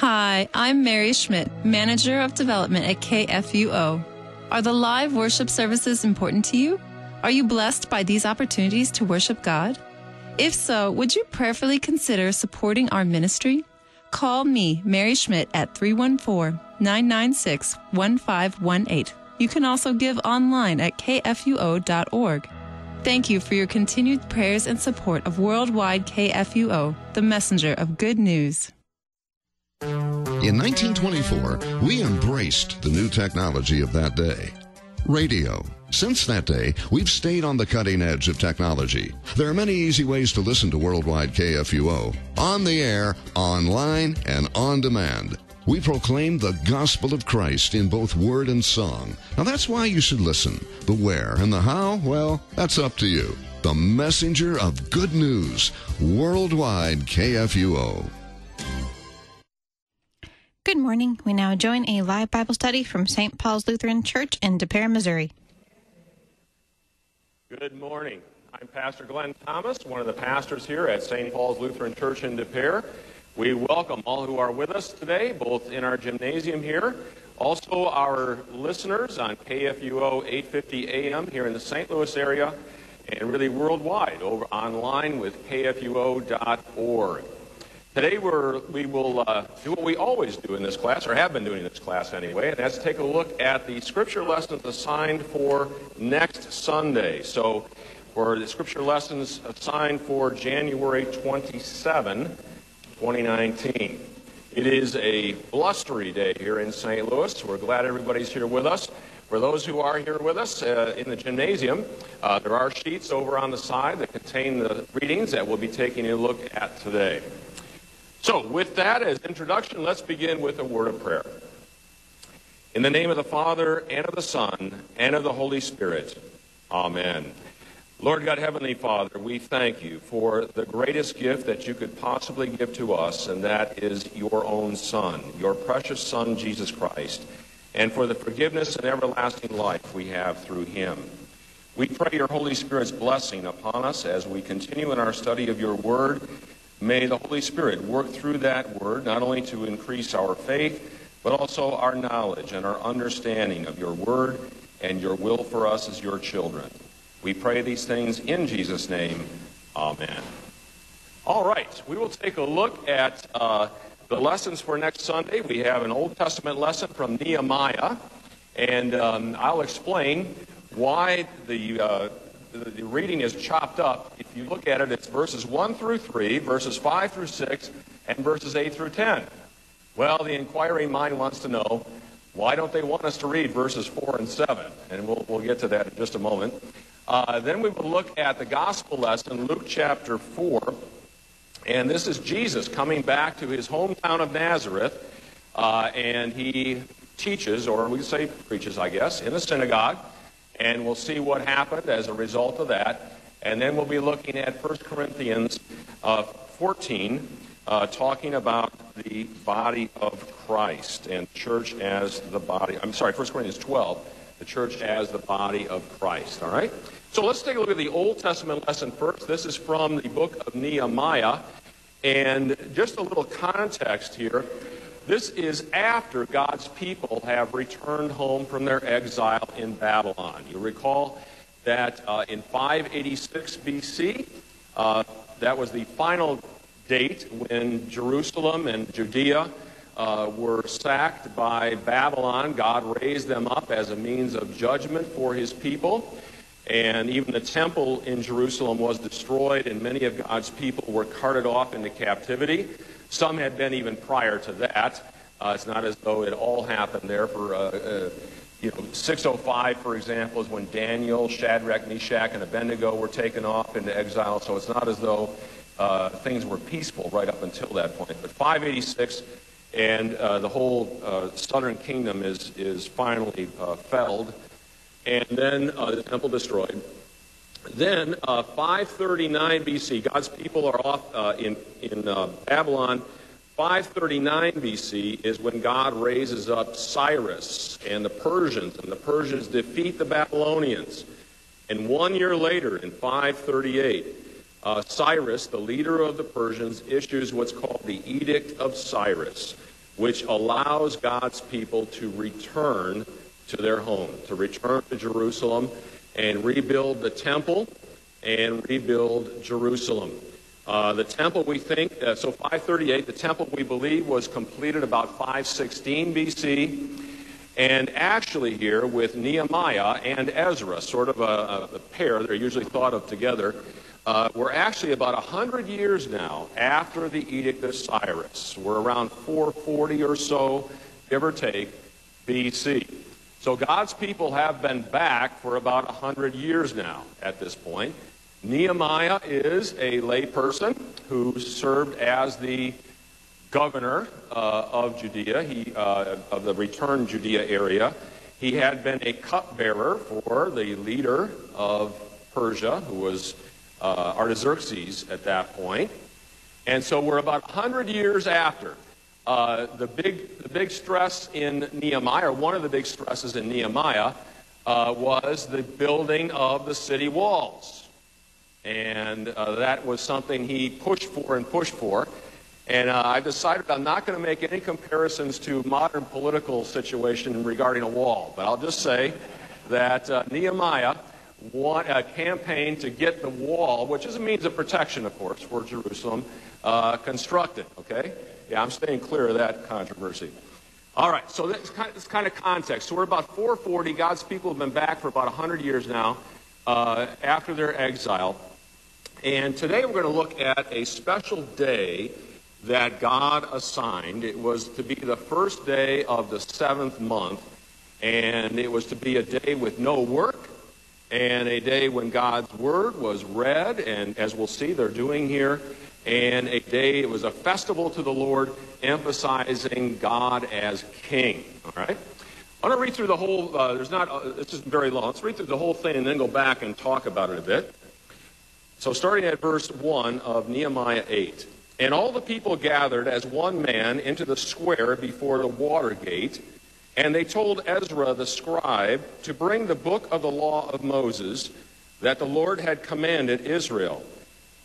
Hi, I'm Mary Schmidt, Manager of Development at KFUO. Are the live worship services important to you? Are you blessed by these opportunities to worship God? If so, would you prayerfully consider supporting our ministry? Call me, Mary Schmidt, at 314 996 1518. You can also give online at kfuo.org. Thank you for your continued prayers and support of Worldwide KFUO, the messenger of good news. In 1924, we embraced the new technology of that day radio. Since that day, we've stayed on the cutting edge of technology. There are many easy ways to listen to Worldwide KFUO on the air, online, and on demand. We proclaim the gospel of Christ in both word and song. Now that's why you should listen. The where and the how, well, that's up to you. The messenger of good news, Worldwide KFUO. Good morning. We now join a live Bible study from St. Paul's Lutheran Church in Des Peres, Missouri. Good morning. I'm Pastor Glenn Thomas, one of the pastors here at St. Paul's Lutheran Church in Des Peres. We welcome all who are with us today, both in our gymnasium here, also our listeners on KFUO 850 AM here in the St. Louis area, and really worldwide over online with kfuo.org. Today we will uh, do what we always do in this class, or have been doing in this class anyway, and that's take a look at the scripture lessons assigned for next Sunday. So for the scripture lessons assigned for January 27, 2019. It is a blustery day here in St. Louis. We're glad everybody's here with us. For those who are here with us uh, in the gymnasium, uh, there are sheets over on the side that contain the readings that we'll be taking a look at today. So, with that as introduction, let's begin with a word of prayer. In the name of the Father, and of the Son, and of the Holy Spirit. Amen. Lord God, Heavenly Father, we thank you for the greatest gift that you could possibly give to us, and that is your own Son, your precious Son, Jesus Christ, and for the forgiveness and everlasting life we have through him. We pray your Holy Spirit's blessing upon us as we continue in our study of your word May the Holy Spirit work through that word, not only to increase our faith, but also our knowledge and our understanding of your word and your will for us as your children. We pray these things in Jesus' name. Amen. All right, we will take a look at uh, the lessons for next Sunday. We have an Old Testament lesson from Nehemiah, and um, I'll explain why the uh, the, the reading is chopped up. If you look at it, it's verses 1 through 3, verses 5 through 6, and verses 8 through 10. Well, the inquiring mind wants to know why don't they want us to read verses 4 and 7? And we'll, we'll get to that in just a moment. Uh, then we will look at the gospel lesson, Luke chapter 4. And this is Jesus coming back to his hometown of Nazareth. Uh, and he teaches, or we say preaches, I guess, in the synagogue and we'll see what happened as a result of that. And then we'll be looking at 1 Corinthians uh, 14, uh, talking about the body of Christ and church as the body. I'm sorry, 1 Corinthians 12, the church as the body of Christ. All right? So let's take a look at the Old Testament lesson first. This is from the book of Nehemiah. And just a little context here. This is after God's people have returned home from their exile in Babylon. You recall that uh, in 586 BC, uh, that was the final date when Jerusalem and Judea uh, were sacked by Babylon. God raised them up as a means of judgment for his people. And even the temple in Jerusalem was destroyed, and many of God's people were carted off into captivity. Some had been even prior to that. Uh, it's not as though it all happened there. For uh, uh, you know, 605, for example, is when Daniel, Shadrach, Meshach, and Abednego were taken off into exile. So it's not as though uh, things were peaceful right up until that point. But 586, and uh, the whole uh, southern kingdom is is finally felled, and then the temple destroyed. Then, uh, 539 BC, God's people are off uh, in, in uh, Babylon. 539 BC is when God raises up Cyrus and the Persians, and the Persians defeat the Babylonians. And one year later, in 538, uh, Cyrus, the leader of the Persians, issues what's called the Edict of Cyrus. which allows God's people to return to their home, to return to Jerusalem and rebuild the temple and rebuild Jerusalem. Uh, the temple, we think, uh, so 538, the temple we believe was completed about 516 BC. And actually, here with Nehemiah and Ezra, sort of a, a pair, they're usually thought of together, uh, we're actually about 100 years now after the Edict of Cyrus. We're around 440 or so, give or take, BC. So God's people have been back for about 100 years now at this point. Nehemiah is a layperson who served as the governor uh, of Judea, he, uh, of the returned Judea area. He had been a cupbearer for the leader of Persia, who was uh, Artaxerxes at that point. And so we're about 100 years after. Uh, the, big, the big stress in Nehemiah, or one of the big stresses in Nehemiah, uh, was the building of the city walls. And uh, that was something he pushed for and pushed for. And uh, I decided I'm not going to make any comparisons to modern political situation regarding a wall. But I'll just say that uh, Nehemiah won a campaign to get the wall, which is a means of protection, of course, for Jerusalem, constructed. Okay? Yeah, I'm staying clear of that controversy. All right, so that's kind, of, that's kind of context. So we're about 440. God's people have been back for about 100 years now uh, after their exile. And today we're going to look at a special day that God assigned. It was to be the first day of the seventh month, and it was to be a day with no work, and a day when God's word was read, and as we'll see, they're doing here, and a day, it was a festival to the Lord, emphasizing God as king. All right? I want to read through the whole, uh, there's not, uh, this isn't very long. Let's read through the whole thing and then go back and talk about it a bit. So, starting at verse 1 of Nehemiah 8. And all the people gathered as one man into the square before the water gate, and they told Ezra the scribe to bring the book of the law of Moses that the Lord had commanded Israel.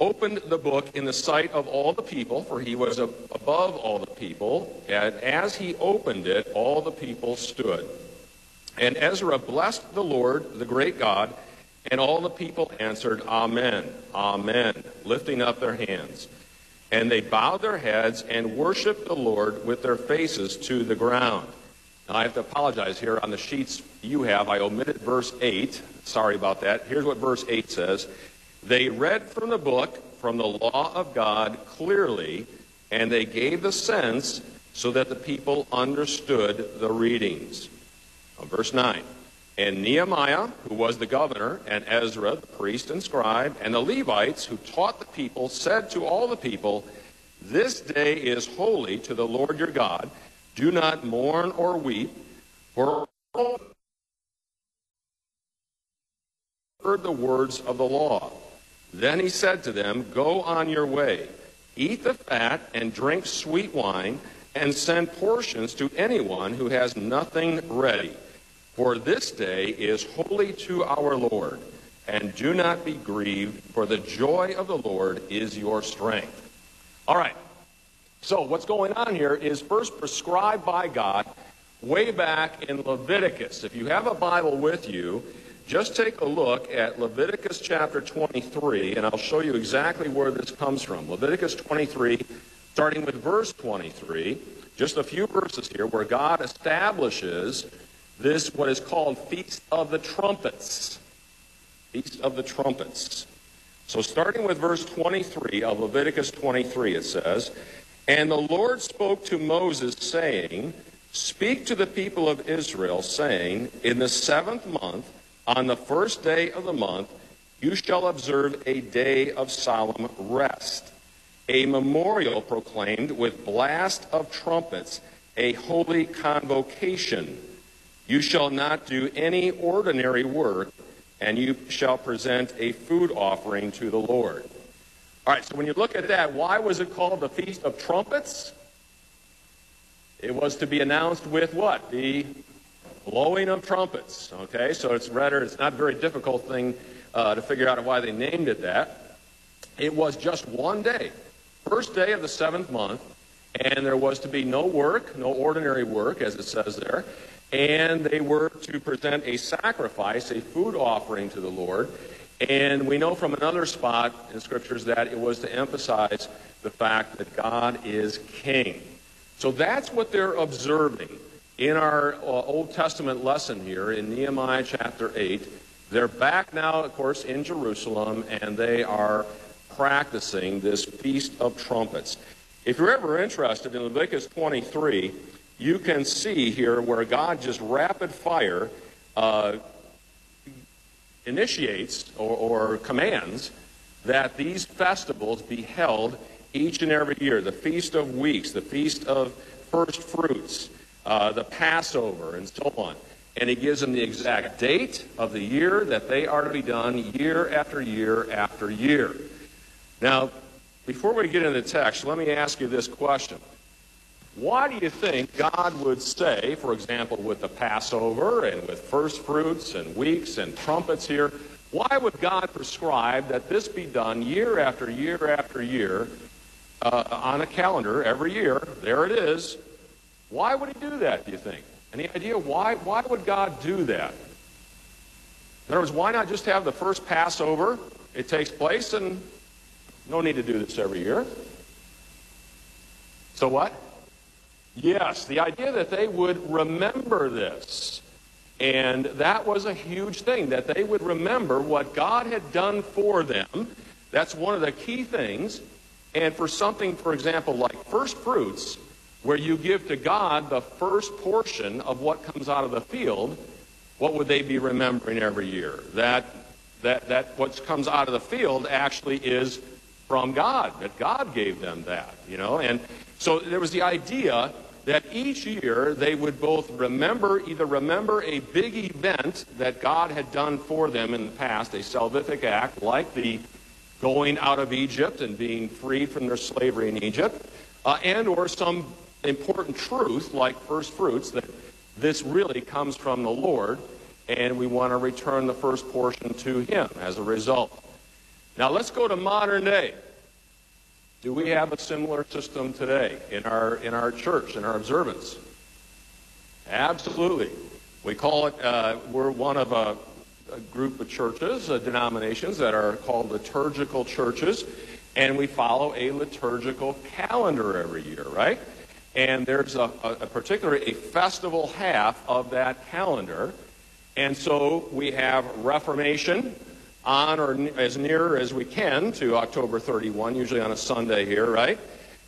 opened the book in the sight of all the people, for he was above all the people. And as he opened it, all the people stood. And Ezra blessed the Lord, the great God, and all the people answered, Amen, Amen, lifting up their hands. And they bowed their heads and worshiped the Lord with their faces to the ground. Now, I have to apologize here on the sheets you have. I omitted verse 8. Sorry about that. Here's what verse 8 says They read from the book, from the law of God, clearly, and they gave the sense so that the people understood the readings. Verse 9. And Nehemiah, who was the governor, and Ezra, the priest and scribe, and the Levites, who taught the people, said to all the people, This day is holy to the Lord your God. Do not mourn or weep, for heard the words of the law. Then he said to them, Go on your way, eat the fat, and drink sweet wine, and send portions to anyone who has nothing ready for this day is holy to our Lord, and do not be grieved, for the joy of the Lord is your strength. All right. So, what's going on here is first prescribed by God way back in Leviticus. If you have a Bible with you, just take a look at Leviticus chapter 23, and I'll show you exactly where this comes from. Leviticus 23, starting with verse 23, just a few verses here where God establishes this, what is called Feast of the Trumpets. Feast of the Trumpets. So, starting with verse 23 of Leviticus 23, it says, And the Lord spoke to Moses, saying, Speak to the people of Israel, saying, In the seventh month, on the first day of the month, you shall observe a day of solemn rest, a memorial proclaimed with blast of trumpets a holy convocation. You shall not do any ordinary work, and you shall present a food offering to the Lord. All right, so when you look at that, why was it called the Feast of Trumpets? It was to be announced with what? The blowing of trumpets. Okay, so it's rather, it's not a very difficult thing uh, to figure out why they named it that. It was just one day, first day of the seventh month, and there was to be no work, no ordinary work, as it says there, and they were to present a sacrifice, a food offering to the Lord. And we know from another spot in scriptures that it was to emphasize the fact that God is king. So that's what they're observing in our uh, Old Testament lesson here in Nehemiah chapter 8. They're back now, of course, in Jerusalem, and they are practicing this Feast of Trumpets. If you're ever interested in Leviticus 23, you can see here where God just rapid fire uh, initiates or, or commands that these festivals be held each and every year the Feast of Weeks, the Feast of First Fruits, uh, the Passover, and so on. And he gives them the exact date of the year that they are to be done year after year after year. Now, before we get into the text, let me ask you this question. Why do you think God would say, for example, with the Passover and with first fruits and weeks and trumpets here, why would God prescribe that this be done year after year after year uh, on a calendar every year? There it is. Why would he do that, do you think? Any idea why? Why would God do that? In other words, why not just have the first Passover? It takes place, and no need to do this every year. So what? Yes, the idea that they would remember this. And that was a huge thing, that they would remember what God had done for them. That's one of the key things. And for something, for example, like first fruits, where you give to God the first portion of what comes out of the field, what would they be remembering every year? That, that, that what comes out of the field actually is from God, that God gave them that, you know? And so there was the idea that each year they would both remember, either remember a big event that God had done for them in the past, a salvific act like the going out of Egypt and being freed from their slavery in Egypt, uh, and or some important truth like first fruits that this really comes from the Lord, and we want to return the first portion to Him as a result. Now let's go to modern day. Do we have a similar system today in our in our church in our observance? Absolutely. We call it. Uh, we're one of a, a group of churches, uh, denominations that are called liturgical churches, and we follow a liturgical calendar every year, right? And there's a, a, a particular a festival half of that calendar. And so we have Reformation on or as near as we can to October 31, usually on a Sunday here, right?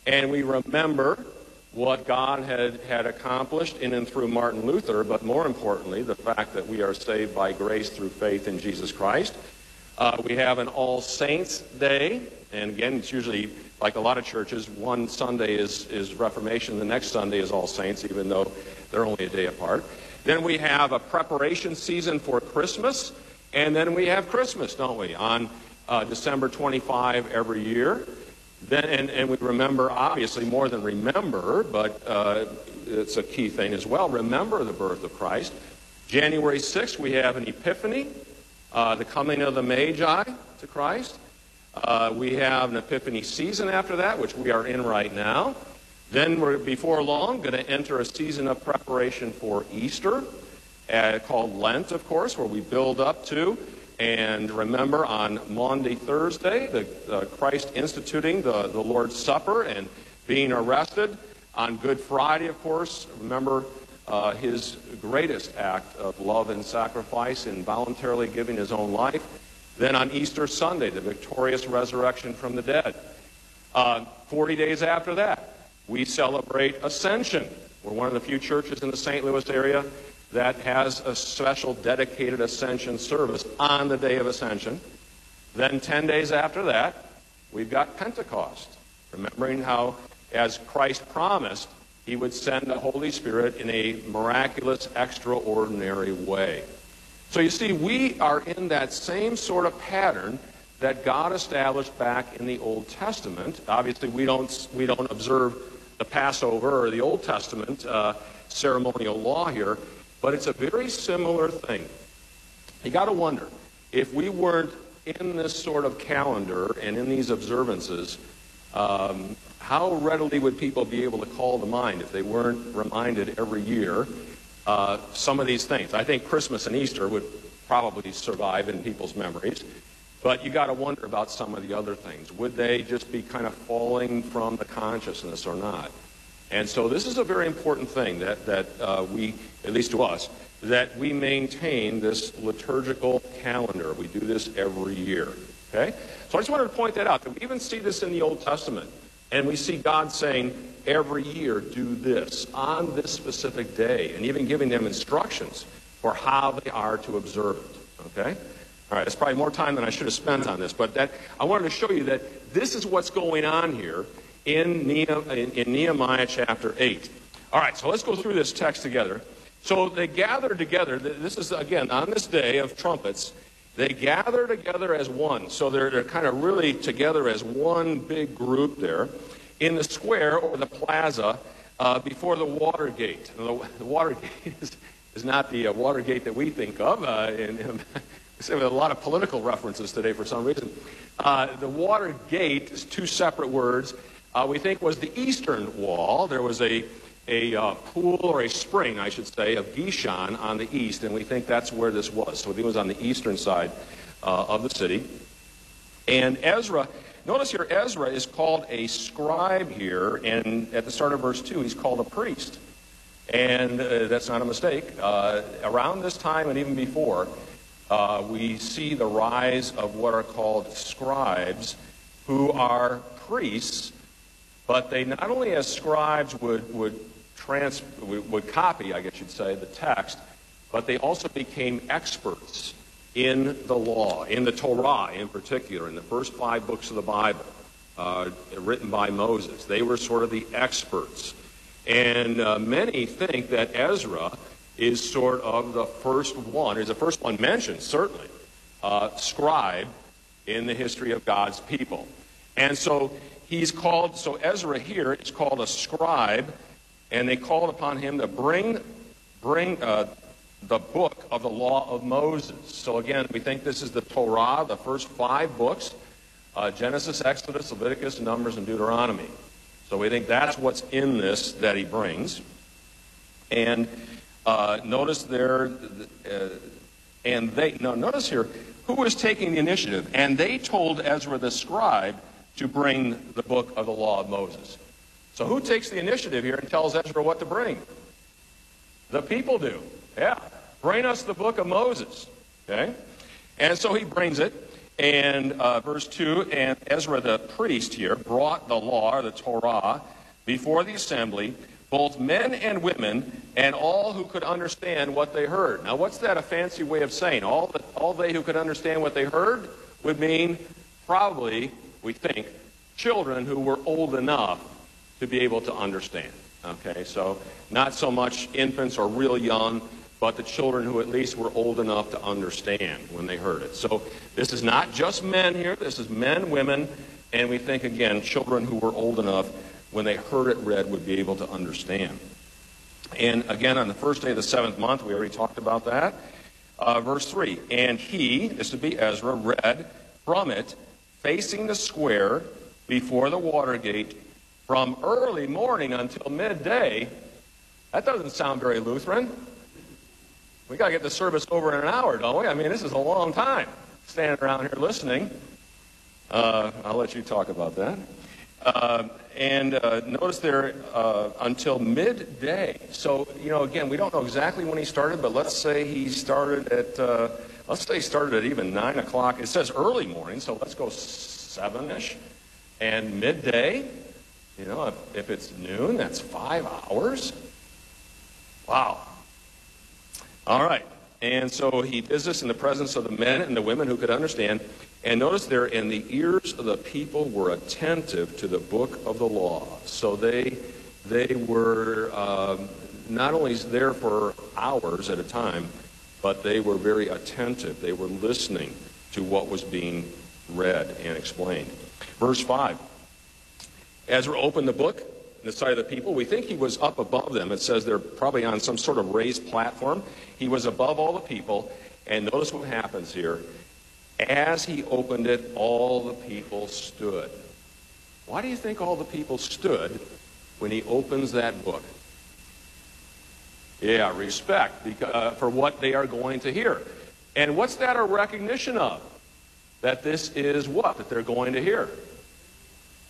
And we remember what God had, had accomplished in and through Martin Luther, but more importantly, the fact that we are saved by grace through faith in Jesus Christ. Uh, we have an All Saints Day, and again, it's usually like a lot of churches, one Sunday is, is Reformation, the next Sunday is All Saints, even though they're only a day apart. Then we have a preparation season for Christmas, and then we have Christmas, don't we, on uh, December 25 every year. Then, and, and we remember, obviously, more than remember, but uh, it's a key thing as well, remember the birth of Christ. January 6th, we have an Epiphany, uh, the coming of the Magi to Christ. Uh, we have an Epiphany season after that, which we are in right now. Then we're, before long, going to enter a season of preparation for Easter, uh, called Lent, of course, where we build up to and remember on Maundy, Thursday, the, Christ instituting the, the Lord's Supper and being arrested. On Good Friday, of course, remember uh, his greatest act of love and sacrifice in voluntarily giving his own life. Then on Easter Sunday, the victorious resurrection from the dead. Uh, 40 days after that, we celebrate Ascension. We're one of the few churches in the St. Louis area that has a special dedicated Ascension service on the day of Ascension. Then 10 days after that, we've got Pentecost, remembering how, as Christ promised, he would send the Holy Spirit in a miraculous, extraordinary way. So you see, we are in that same sort of pattern that God established back in the Old Testament. Obviously, we don't, we don't observe the Passover or the Old Testament uh, ceremonial law here, but it's a very similar thing. You got to wonder if we weren't in this sort of calendar and in these observances, um, how readily would people be able to call to mind if they weren't reminded every year uh, some of these things? I think Christmas and Easter would probably survive in people's memories. But you got to wonder about some of the other things. Would they just be kind of falling from the consciousness or not? And so this is a very important thing that, that uh, we, at least to us, that we maintain this liturgical calendar. We do this every year. Okay? So I just wanted to point that out, that we even see this in the Old Testament. And we see God saying, every year do this on this specific day, and even giving them instructions for how they are to observe it. Okay? All right, it's probably more time than I should have spent on this, but that I wanted to show you that this is what's going on here in Nehemiah chapter 8. All right, so let's go through this text together. So they gather together. This is, again, on this day of trumpets, they gather together as one. So they're, they're kind of really together as one big group there in the square or the plaza uh, before the Watergate. The, the Watergate is, is not the uh, Watergate that we think of. Uh, in, a lot of political references today for some reason. Uh, the Watergate is two separate words. Uh, we think was the eastern wall. There was a, a uh, pool or a spring, I should say, of Gihon on the east, and we think that's where this was. So it was on the eastern side uh, of the city. And Ezra, notice here, Ezra is called a scribe here, and at the start of verse 2, he's called a priest. And uh, that's not a mistake. Uh, around this time and even before, uh, we see the rise of what are called scribes, who are priests, but they not only as scribes would, would, trans, would, would copy, I guess you'd say, the text, but they also became experts in the law, in the Torah in particular, in the first five books of the Bible, uh, written by Moses. They were sort of the experts. And uh, many think that Ezra is sort of the first one, is the first one mentioned, certainly, uh, scribe in the history of God's people. And so he's called, so Ezra here is called a scribe, and they called upon him to bring, bring uh, the book of the law of Moses. So again, we think this is the Torah, the first five books uh, Genesis, Exodus, Leviticus, Numbers, and Deuteronomy. So we think that's what's in this that he brings. And uh, notice there, uh, and they, no, notice here, who was taking the initiative? And they told Ezra the scribe to bring the book of the law of Moses. So who takes the initiative here and tells Ezra what to bring? The people do. Yeah. Bring us the book of Moses. Okay? And so he brings it. And uh, verse 2 And Ezra the priest here brought the law, the Torah, before the assembly both men and women, and all who could understand what they heard. Now, what's that a fancy way of saying? All, the, all they who could understand what they heard would mean probably, we think, children who were old enough to be able to understand. Okay, so not so much infants or real young, but the children who at least were old enough to understand when they heard it. So this is not just men here, this is men, women, and we think again, children who were old enough when they heard it read, would be able to understand. And again, on the first day of the seventh month, we already talked about that. Uh, verse 3 And he, this would be Ezra, read from it, facing the square before the water gate, from early morning until midday. That doesn't sound very Lutheran. We got to get the service over in an hour, don't we? I mean, this is a long time standing around here listening. Uh, I'll let you talk about that. Uh, and uh, notice there uh, until midday. So, you know, again, we don't know exactly when he started, but let's say he started at, uh, let's say he started at even 9 o'clock. It says early morning, so let's go 7 ish. And midday, you know, if, if it's noon, that's five hours. Wow. All right. And so he did this in the presence of the men and the women who could understand. And notice there, and the ears of the people were attentive to the book of the law. So they they were um, not only there for hours at a time, but they were very attentive. They were listening to what was being read and explained. Verse 5 Ezra opened the book the sight of the people. We think he was up above them. It says they're probably on some sort of raised platform. He was above all the people. And notice what happens here. As he opened it, all the people stood. Why do you think all the people stood when he opens that book? Yeah, respect uh, for what they are going to hear. And what's that a recognition of? That this is what? That they're going to hear.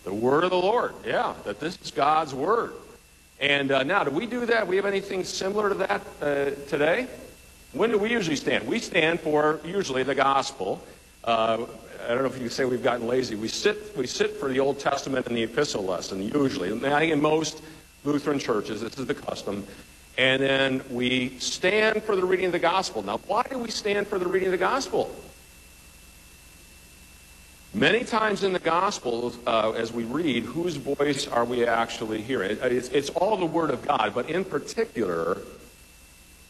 The word of the Lord. Yeah, that this is God's word. And uh, now, do we do that? We have anything similar to that uh, today? When do we usually stand? We stand for usually the gospel. Uh, I don't know if you can say we've gotten lazy. We sit, we sit for the Old Testament and the epistle lesson, usually. And I think in most Lutheran churches, this is the custom. And then we stand for the reading of the gospel. Now, why do we stand for the reading of the gospel? Many times in the Gospels, uh, as we read, whose voice are we actually hearing? It's, it's, all the Word of God, but in particular,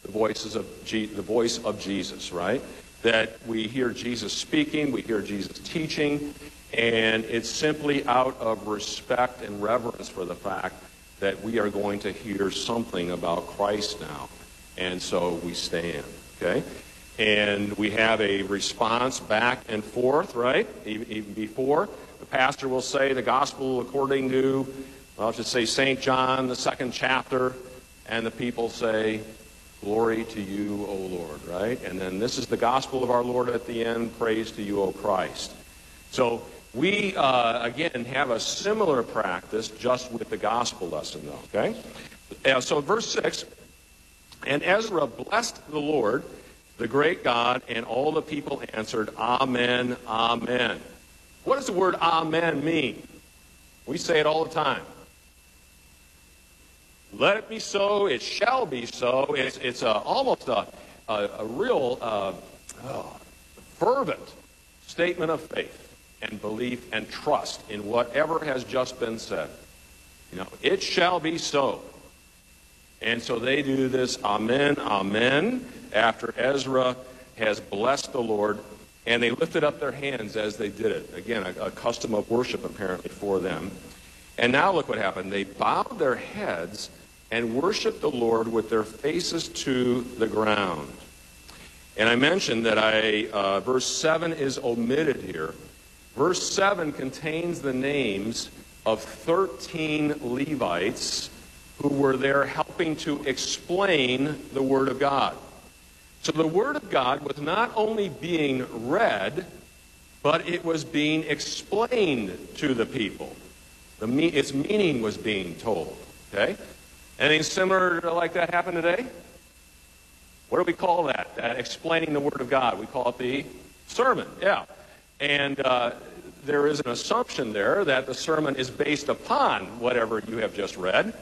the voices of the voice of Jesus, right? That we hear Jesus speaking, we hear Jesus teaching, and it's simply out of respect and reverence for the fact that we are going to hear something about Christ now, and so we stand. Okay and we have a response back and forth, right? Even before, the pastor will say the gospel according to, well, I'll just say St. John, the second chapter, and the people say, Glory to you, O Lord, right? And then this is the gospel of our Lord at the end, praise to you, O Christ. So we, uh, again, have a similar practice just with the gospel lesson, though, okay? Uh, so verse 6, and Ezra blessed the Lord the great God, and all the people answered, Amen, Amen. What does the word Amen mean? We say it all the time. Let it be so, it shall be so. It's, it's a, almost a, a, a real uh, oh, fervent statement of faith and belief and trust in whatever has just been said. You know, it shall be so. And so they do this Amen, Amen after Ezra has blessed the Lord, and they lifted up their hands as they did it. Again, a, a custom of worship apparently for them. And now look what happened. They bowed their heads and worshiped the Lord with their faces to the ground. And I mentioned that I, uh, verse 7 is omitted here. Verse 7 contains the names of 13 Levites who were there helping to explain the Word of God. So the Word of God was not only being read, but it was being explained to the people. The me- its meaning was being told. Okay? Anything similar like that happen today? What do we call that? That explaining the Word of God. We call it the sermon. Yeah. And uh, there is an assumption there that the sermon is based upon whatever you have just read.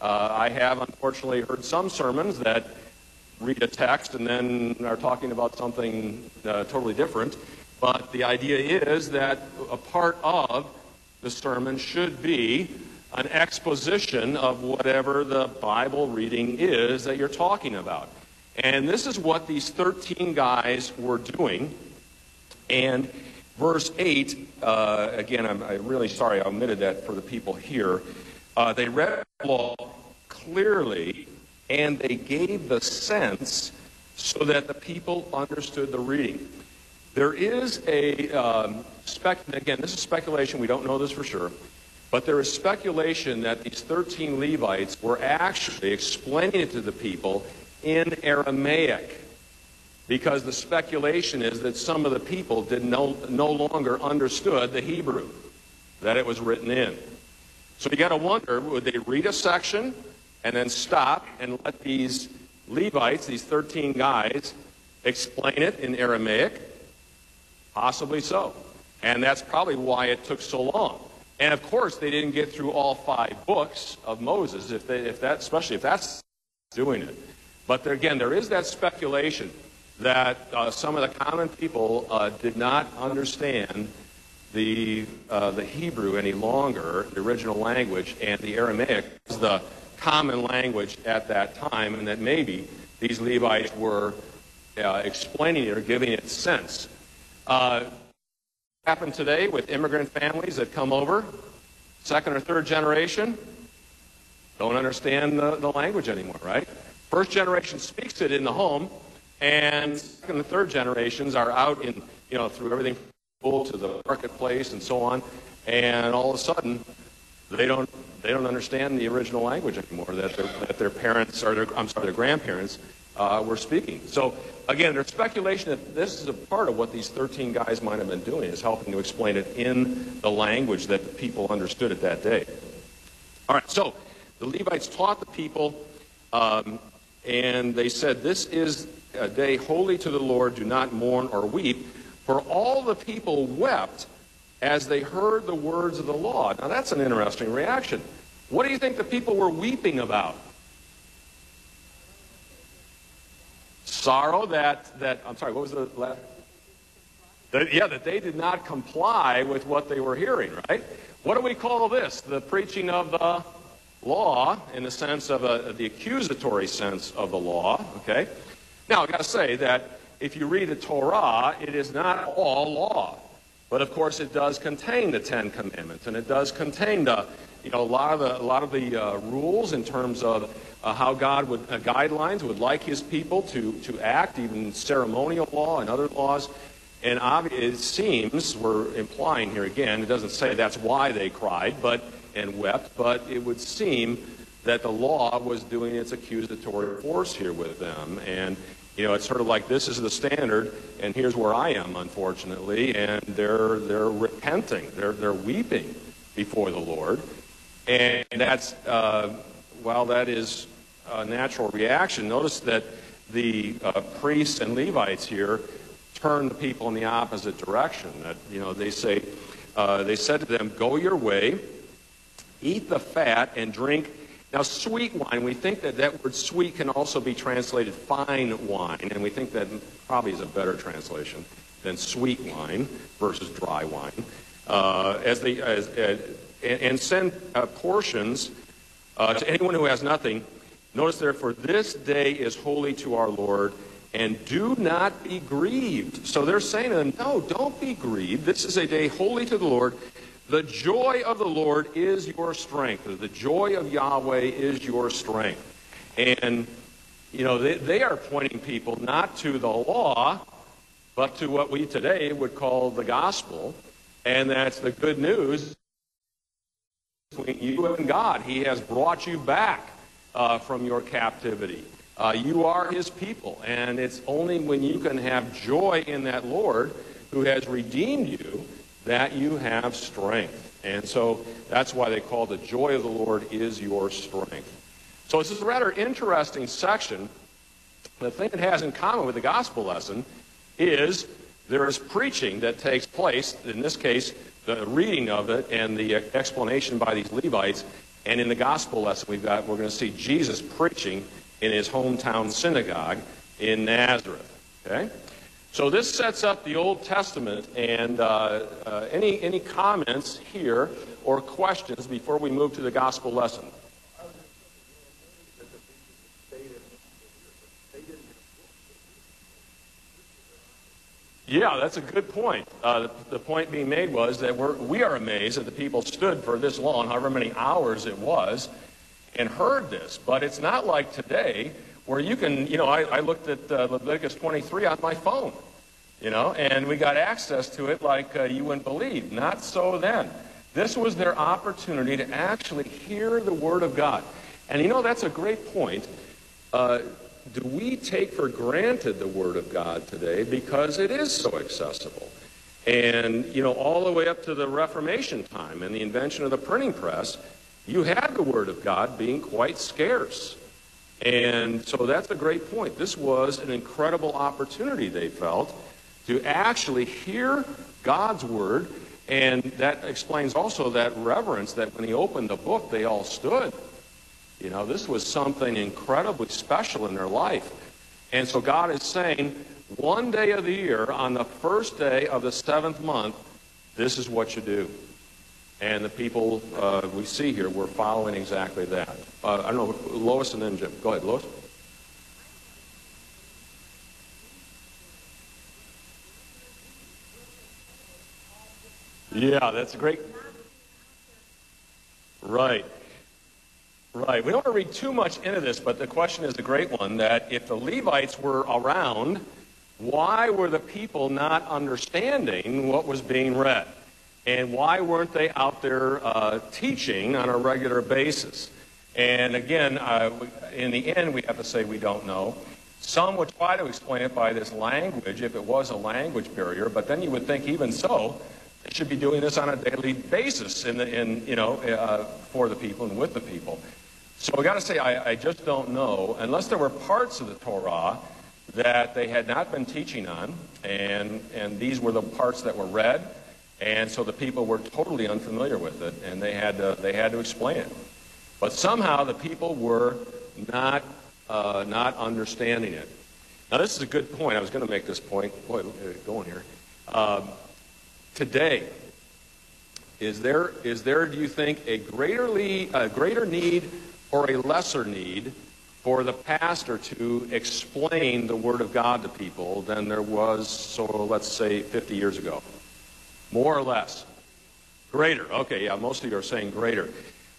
Uh, I have unfortunately heard some sermons that read a text and then are talking about something uh, totally different. But the idea is that a part of the sermon should be an exposition of whatever the Bible reading is that you're talking about. And this is what these 13 guys were doing. And verse 8, uh, again, I'm, I'm, really sorry I omitted that for the people here. Uh, they read the law clearly and they gave the sense so that the people understood the reading. There is a, um, spec, again, this is speculation, we don't know this for sure, but there is speculation that these 13 Levites were actually explaining it to the people in Aramaic because the speculation is that some of the people did no, no longer understood the Hebrew that it was written in. So you got to wonder, would they read a section and then stop and let these Levites, these 13 guys, explain it in Aramaic? Possibly so. And that's probably why it took so long. And of course, they didn't get through all five books of Moses, if, they, if that, especially if that's doing it. But there, again, there is that speculation that uh, some of the common people uh, did not understand the, uh, the Hebrew any longer, the original language, and the Aramaic the common language at that time, and that maybe these Levites were uh, explaining it or giving it sense. Uh, happen today with immigrant families that come over, second or third generation, don't understand the, the language anymore, right? First generation speaks it in the home, and second and third generations are out in, you know, through everything to the marketplace and so on, and all of a sudden, they don't they don't understand the original language anymore that their, that their parents or their, I'm sorry, their grandparents uh, were speaking. So again, there's speculation that this is a part of what these 13 guys might have been doing, is helping to explain it in the language that the people understood at that day. All right, so the Levites taught the people, um, and they said, This is a day holy to the Lord. Do not mourn or weep. For all the people wept as they heard the words of the law. Now, that's an interesting reaction. What do you think the people were weeping about? Sorrow that, that I'm sorry, what was the last? That, yeah, that they did not comply with what they were hearing, right? What do we call this? The preaching of the law in the sense of a, the accusatory sense of the law, okay? Now, I've got to say that if you read the Torah, it is not all law. But of course, it does contain the Ten Commandments, and it does contain the, you know, a lot of the, a lot of the uh, rules in terms of uh, how God would, uh, guidelines would like his people to, to act, even ceremonial law and other laws. And it seems, we're implying here again, it doesn't say that's why they cried but and wept, but it would seem that the law was doing its accusatory force here with them. And, you know, it's sort of like this is the standard, and here's where I am, unfortunately. And they're, they're repenting, they're, they're weeping before the Lord. And that's, uh, while that is a natural reaction, notice that the uh, priests and Levites here turn the people in the opposite direction. That, you know, they say, uh, they said to them, Go your way, eat the fat, and drink. Now, sweet wine, we think that that word sweet can also be translated fine wine, and we think that probably is a better translation than sweet wine versus dry wine. Uh, as they, as, uh, and, and, send uh, portions uh, to anyone who has nothing. Notice, therefore, this day is holy to our Lord and do not be grieved. So they're saying to them, no, don't be grieved. This is a day holy to the Lord. The joy of the Lord is your strength. The joy of Yahweh is your strength. And, you know, they, they are pointing people not to the law, but to what we today would call the gospel. And that's the good news between you and God. He has brought you back uh, from your captivity. Uh, you are his people, and it's only when you can have joy in that Lord who has redeemed you that you have strength. And so that's why they call the joy of the Lord is your strength. So this is a rather interesting section. The thing it has in common with the gospel lesson is there is preaching that takes place, in this case, the reading of it and the explanation by these Levites. And in the gospel lesson, we've got, we're going to see Jesus preaching in his hometown synagogue in Nazareth. Okay? So this sets up the Old Testament, and uh, uh, any, any comments here or questions before we move to the gospel lesson? Yeah, that's a good point. Uh, the point being made was that we're, we are amazed that the people stood for this long, however many hours it was, and heard this. But it's not like today where you can, you know, I, I looked at uh, Leviticus 23 on my phone, you know, and we got access to it like uh, you wouldn't believe. Not so then. This was their opportunity to actually hear the Word of God. And you know, that's a great point. Uh, do we take for granted the Word of God today because it is so accessible? And, you know, all the way up to the Reformation time and the invention of the printing press, you had the Word of God being quite scarce. And so that's a great point. This was an incredible opportunity, they felt, to actually hear God's Word. And that explains also that reverence that when he opened the book, they all stood. You know, this was something incredibly special in their life. And so God is saying, one day of the year, on the first day of the seventh month, This is what you do. And the people uh, we see here were following exactly that. Uh, I don't know, Lois and then Jim. Go ahead, Lois. Yeah, that's a great. Right. Right. We don't want to read too much into this, but the question is a great one that if the Levites were around, why were the people not understanding what was being read? And why weren't they out there uh, teaching on a regular basis? And again, uh, in the end, we have to say we don't know. Some would try to explain it by this language, if it was a language barrier, but then you would think, even so, should be doing this on a daily basis in, the, in you know, uh, for the people and with the people. So I got to say, I, I just don't know, unless there were parts of the Torah that they had not been teaching on, and, and these were the parts that were read, and so the people were totally unfamiliar with it, and they had to, they had to explain it. But somehow the people were not, uh, not understanding it. Now, this is a good point. I was going to make this point. Boy, going here. Um, today, is there, is there, do you think, a greater, a greater need or a lesser need for the pastor to explain the Word of God to people than there was, so let's say, 50 years ago? More or less? Greater. Okay, yeah, most of you are saying greater.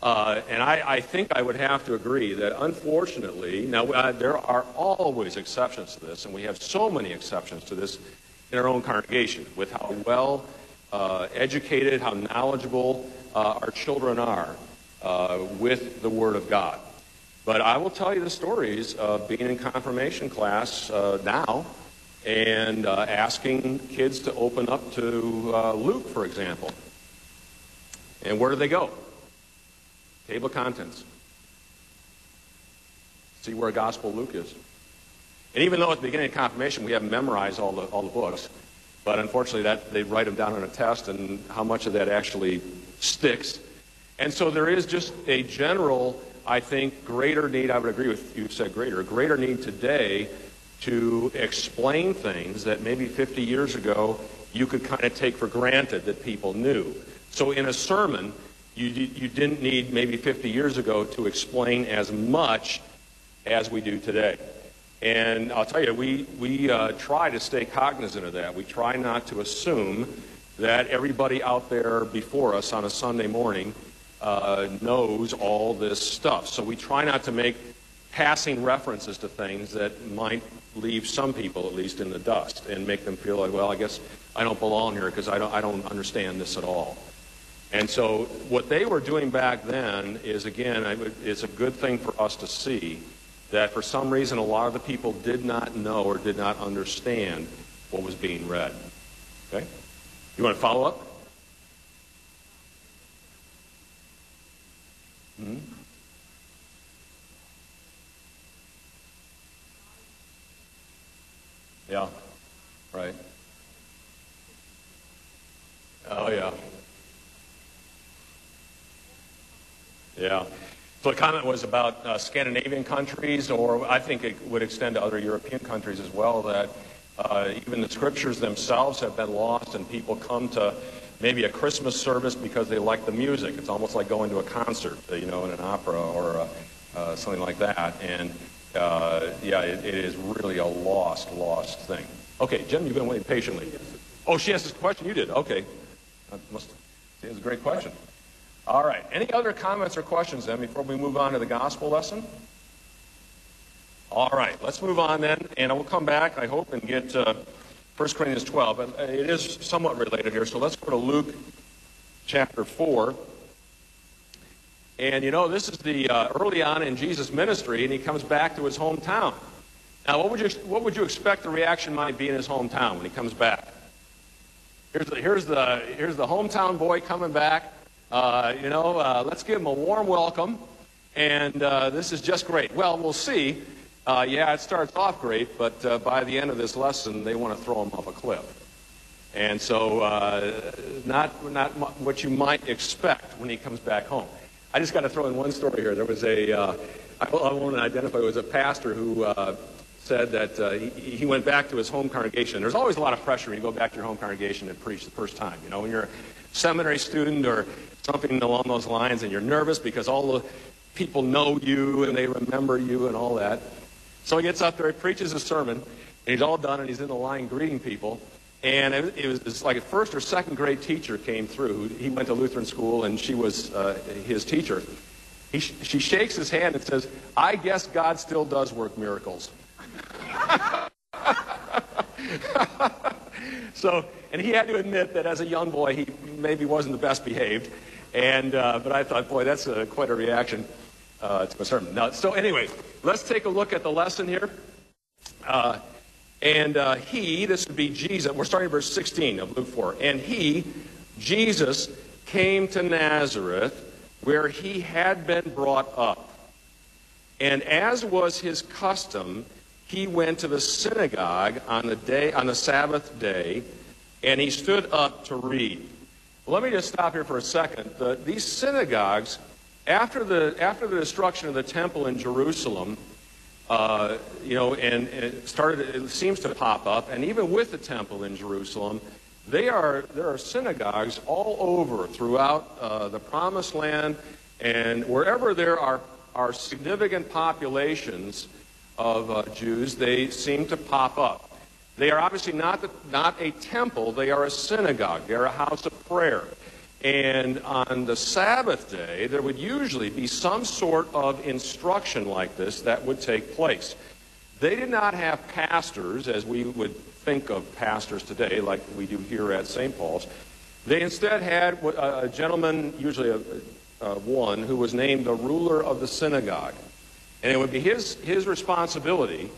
Uh, and I, I, think I would have to agree that unfortunately, now uh, there are always exceptions to this, and we have so many exceptions to this in our own congregation with how well educated, how knowledgeable uh, our children are uh, with the Word of God. But I will tell you the stories of being in confirmation class uh, now and uh, asking kids to open up to uh, Luke, for example. And where do they go? Table of contents. See where Gospel Luke is. And even though at the beginning of confirmation we haven't memorized all the, all the books, but unfortunately that they write them down on a test, and how much of that actually sticks. And so there is just a general, I think, greater need, I would agree with you said greater, greater need today to explain things that maybe 50 years ago you could kind of take for granted that people knew. So in a sermon, you, you didn't need maybe 50 years ago to explain as much as we do today. And I'll tell you, we, we uh, try to stay cognizant of that. We try not to assume that everybody out there before us on a Sunday morning uh, knows all this stuff. So we try not to make passing references to things that might leave some people, at least, in the dust and make them feel like, well, I guess I don't belong here because I don't, I don't understand this at all. And so what they were doing back then is, again, it's a good thing for us to see that for some reason a lot of the people did not know or did not understand what was being read. Okay? You want to follow up? Hmm? Yeah. Right. Oh, yeah. Yeah. So the comment was about uh, Scandinavian countries, or I think it would extend to other European countries as well, that uh, even the scriptures themselves have been lost, and people come to maybe a Christmas service because they like the music. It's almost like going to a concert, you know, in an opera or uh, uh something like that. And uh, yeah, it, it is really a lost, lost thing. Okay, Jim, you've been waiting patiently. Oh, she asked this question. You did. Okay, that must. It's a great question. All right. Any other comments or questions then before we move on to the gospel lesson? All right. Let's move on then, and I will come back. I hope and get. Uh, 1 Corinthians 12. But it is somewhat related here. So let's go to Luke chapter 4. And you know, this is the uh, early on in Jesus' ministry, and he comes back to his hometown. Now, what would you what would you expect the reaction might be in his hometown when he comes back? Here's the here's the here's the hometown boy coming back. Uh, you know, uh, let's give him a warm welcome, and uh, this is just great. Well, we'll see. Uh, yeah, it starts off great, but uh, by the end of this lesson, they want to throw him off a cliff. And so, uh, not, not what you might expect when he comes back home. I just got to throw in one story here. There was a, I, won't identify, it was a pastor who said that uh, he, he went back to his home congregation. There's always a lot of pressure when you go back to your home congregation and preach the first time. You know, when you're a seminary student or something along those lines and you're nervous because all the people know you and they remember you and all that. So he gets up there, he preaches a sermon, and he's all done and he's in the line greeting people. And it, it was like a first or second grade teacher came through. He went to Lutheran school and she was uh, his teacher. He, she shakes his hand and says, I guess God still does work miracles. so, and he had to admit that as a young boy, he maybe wasn't the best behaved. And, uh, but I thought, boy, that's a, quite a reaction uh, to a sermon. Now, so anyway, let's take a look at the lesson here. Uh, and uh, he, this would be Jesus, we're starting verse 16 of Luke 4. And he, Jesus, came to Nazareth where he had been brought up. And as was his custom, he went to the synagogue on the day on the Sabbath day, and he stood up to read. Let me just stop here for a second. The, these synagogues, after the after the destruction of the temple in Jerusalem, uh, you know, and, and, it started. It seems to pop up, and even with the temple in Jerusalem, they are there are synagogues all over throughout uh, the Promised Land, and wherever there are are significant populations of uh, Jews, they seem to pop up. They are obviously not, the, not a temple, they are a synagogue, they are a house of prayer. And on the Sabbath day, there would usually be some sort of instruction like this that would take place. They did not have pastors, as we would think of pastors today, like we do here at St. Paul's. They instead had a gentleman, usually a, one, who was named the ruler of the synagogue. And it would be his, his responsibility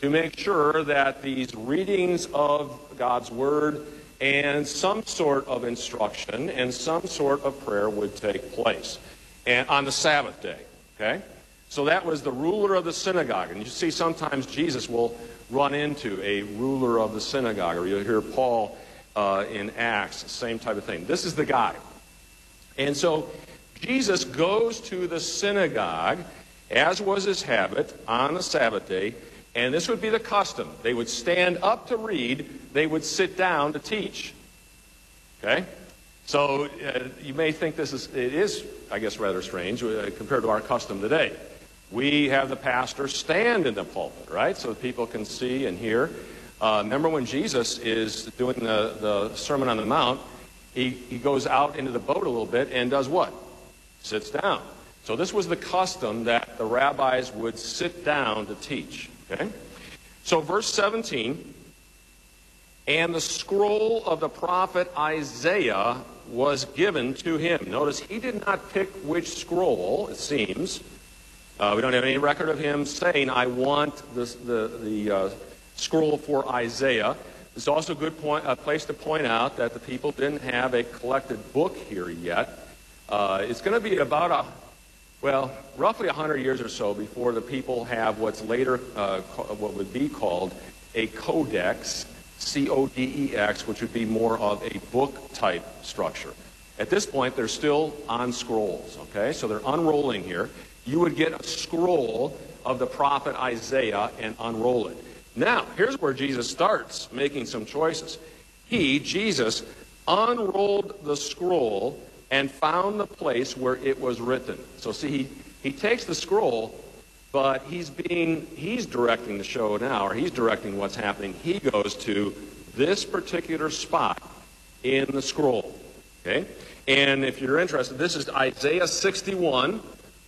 to make sure that these readings of God's Word and some sort of instruction and some sort of prayer would take place and on the Sabbath day. Okay? So that was the ruler of the synagogue. And you see sometimes Jesus will run into a ruler of the synagogue, or you'll hear Paul uh, in Acts, same type of thing. This is the guy. And so Jesus goes to the synagogue as was his habit, on the Sabbath day, and this would be the custom. They would stand up to read, they would sit down to teach. Okay? So uh, you may think this is, it is, I guess, rather strange uh, compared to our custom today. We have the pastor stand in the pulpit, right? So people can see and hear. Uh, remember when Jesus is doing the, the Sermon on the Mount, he, he goes out into the boat a little bit and does what? Sits down. So this was the custom that the rabbis would sit down to teach. Okay? So verse 17, and the scroll of the prophet Isaiah was given to him. Notice he did not pick which scroll, it seems. Uh, we don't have any record of him saying, I want this, the, the uh, scroll for Isaiah. It's also a good point, a place to point out that the people didn't have a collected book here yet. Uh, it's going to be about a well, roughly 100 years or so before the people have what's later uh, what would be called a codex, C-O-D-E-X, which would be more of a book type structure. At this point, they're still on scrolls, okay? So they're unrolling here. You would get a scroll of the prophet Isaiah and unroll it. Now, here's where Jesus starts making some choices. He, Jesus, unrolled the scroll and found the place where it was written. So see, he, he takes the scroll, but he's being he's directing the show now, or he's directing what's happening. He goes to this particular spot in the scroll. Okay? And if you're interested, this is Isaiah 61,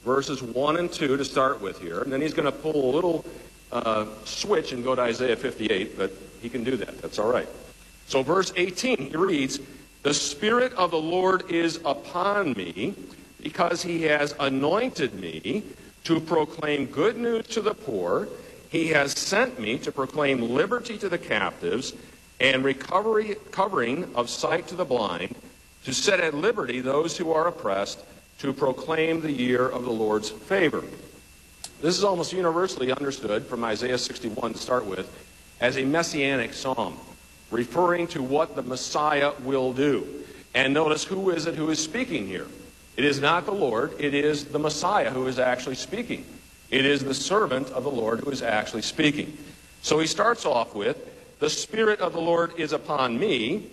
verses 1 and 2 to start with here. And then he's going to pull a little uh, switch and go to Isaiah 58, but he can do that. That's all right. So, verse 18, he reads, the Spirit of the Lord is upon me because he has anointed me to proclaim good news to the poor. He has sent me to proclaim liberty to the captives and recovery, covering of sight to the blind, to set at liberty those who are oppressed, to proclaim the year of the Lord's favor. This is almost universally understood from Isaiah 61 to start with as a messianic psalm referring to what the Messiah will do. And notice who is it who is speaking here? It is not the Lord, it is the Messiah who is actually speaking. It is the servant of the Lord who is actually speaking. So he starts off with, The Spirit of the Lord is upon me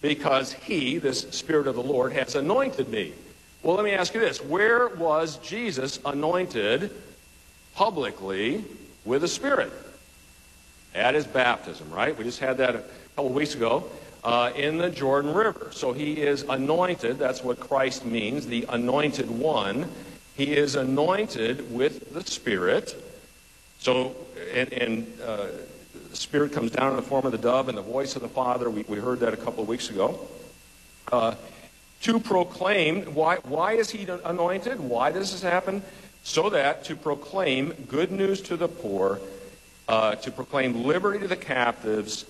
because he, this Spirit of the Lord, has anointed me. Well, let me ask you this. Where was Jesus anointed publicly with the Spirit? At his baptism, right? We just had that couple of weeks ago uh, in the Jordan River. So he is anointed. That's what Christ means, the anointed one. He is anointed with the Spirit. So, and, and uh, the Spirit comes down in the form of the dove and the voice of the Father. We, we heard that a couple of weeks ago. Uh, to proclaim, why, why is he anointed? Why does this happen? So that to proclaim good news to the poor, uh, to proclaim liberty to the captives,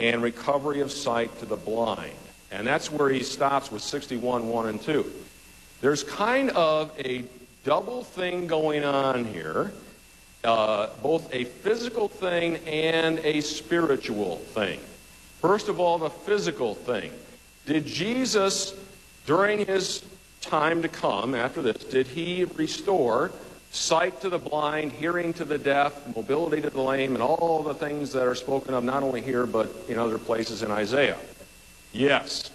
and recovery of sight to the blind. And that's where he stops with 61, 1 and 2. There's kind of a double thing going on here uh, both a physical thing and a spiritual thing. First of all, the physical thing. Did Jesus, during his time to come after this, did he restore sight to the blind, hearing to the deaf, mobility to the lame, and all the things that are spoken of not only here but in other places in Isaiah? Yes.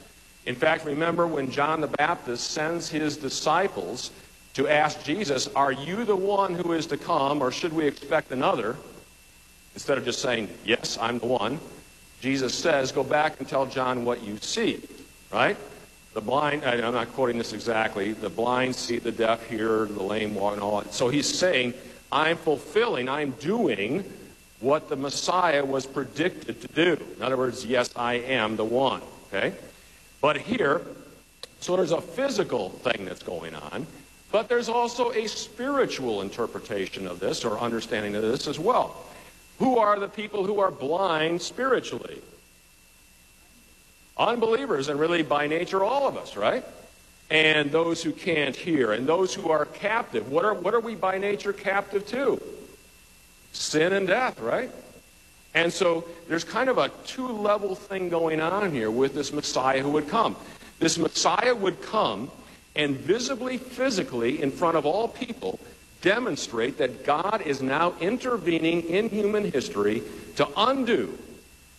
In fact, remember when John the Baptist sends his disciples to ask Jesus, Are you the one who is to come, or should we expect another? Instead of just saying, Yes, I'm the one, Jesus says, Go back and tell John what you see. Right? The blind, I'm not quoting this exactly, the blind see, the deaf hear, the lame walk, and all that. So he's saying, I'm fulfilling, I'm doing what the Messiah was predicted to do. In other words, yes, I am the one. Okay? But here, so there's a physical thing that's going on. But there's also a spiritual interpretation of this or understanding of this as well. Who are the people who are blind spiritually? Unbelievers, and really by nature, all of us, right? And those who can't hear, and those who are captive. What are, what are we by nature captive to? Sin and death, right? And so there's kind of a two level thing going on here with this Messiah who would come. This Messiah would come and visibly, physically, in front of all people, demonstrate that God is now intervening in human history to undo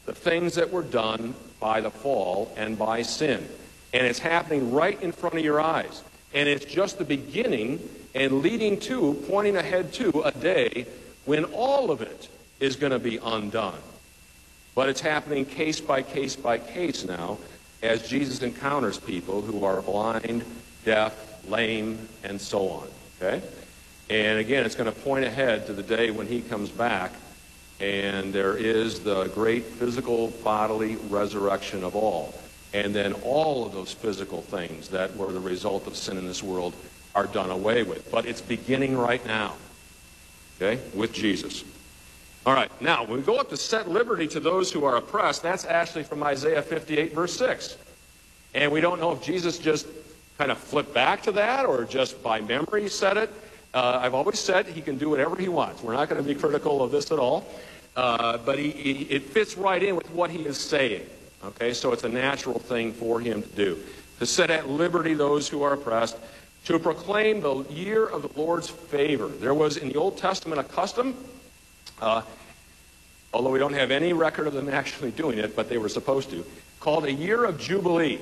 the things that were done by the fall and by sin. And it's happening right in front of your eyes. And it's just the beginning and leading to, pointing ahead to, a day when all of it is going to be undone. But it's happening case by case by case now as Jesus encounters people who are blind deaf, lame, and so on. Okay? And again, it's going to point ahead to the day when he comes back and there is the great physical bodily resurrection of all. And then all of those physical things that were the result of sin in this world are done away with. But it's beginning right now. Okay? With Jesus. All right, now, when we go up to set liberty to those who are oppressed, that's actually from Isaiah 58, verse 6. And we don't know if Jesus just kind of flipped back to that or just by memory said it. Uh, I've always said he can do whatever he wants. We're not going to be critical of this at all. Uh, but he, he, it fits right in with what he is saying. Okay, so it's a natural thing for him to do. To set at liberty those who are oppressed, to proclaim the year of the Lord's favor. There was in the Old Testament a custom, uh, although we don't have any record of them actually doing it, but they were supposed to, called a year of Jubilee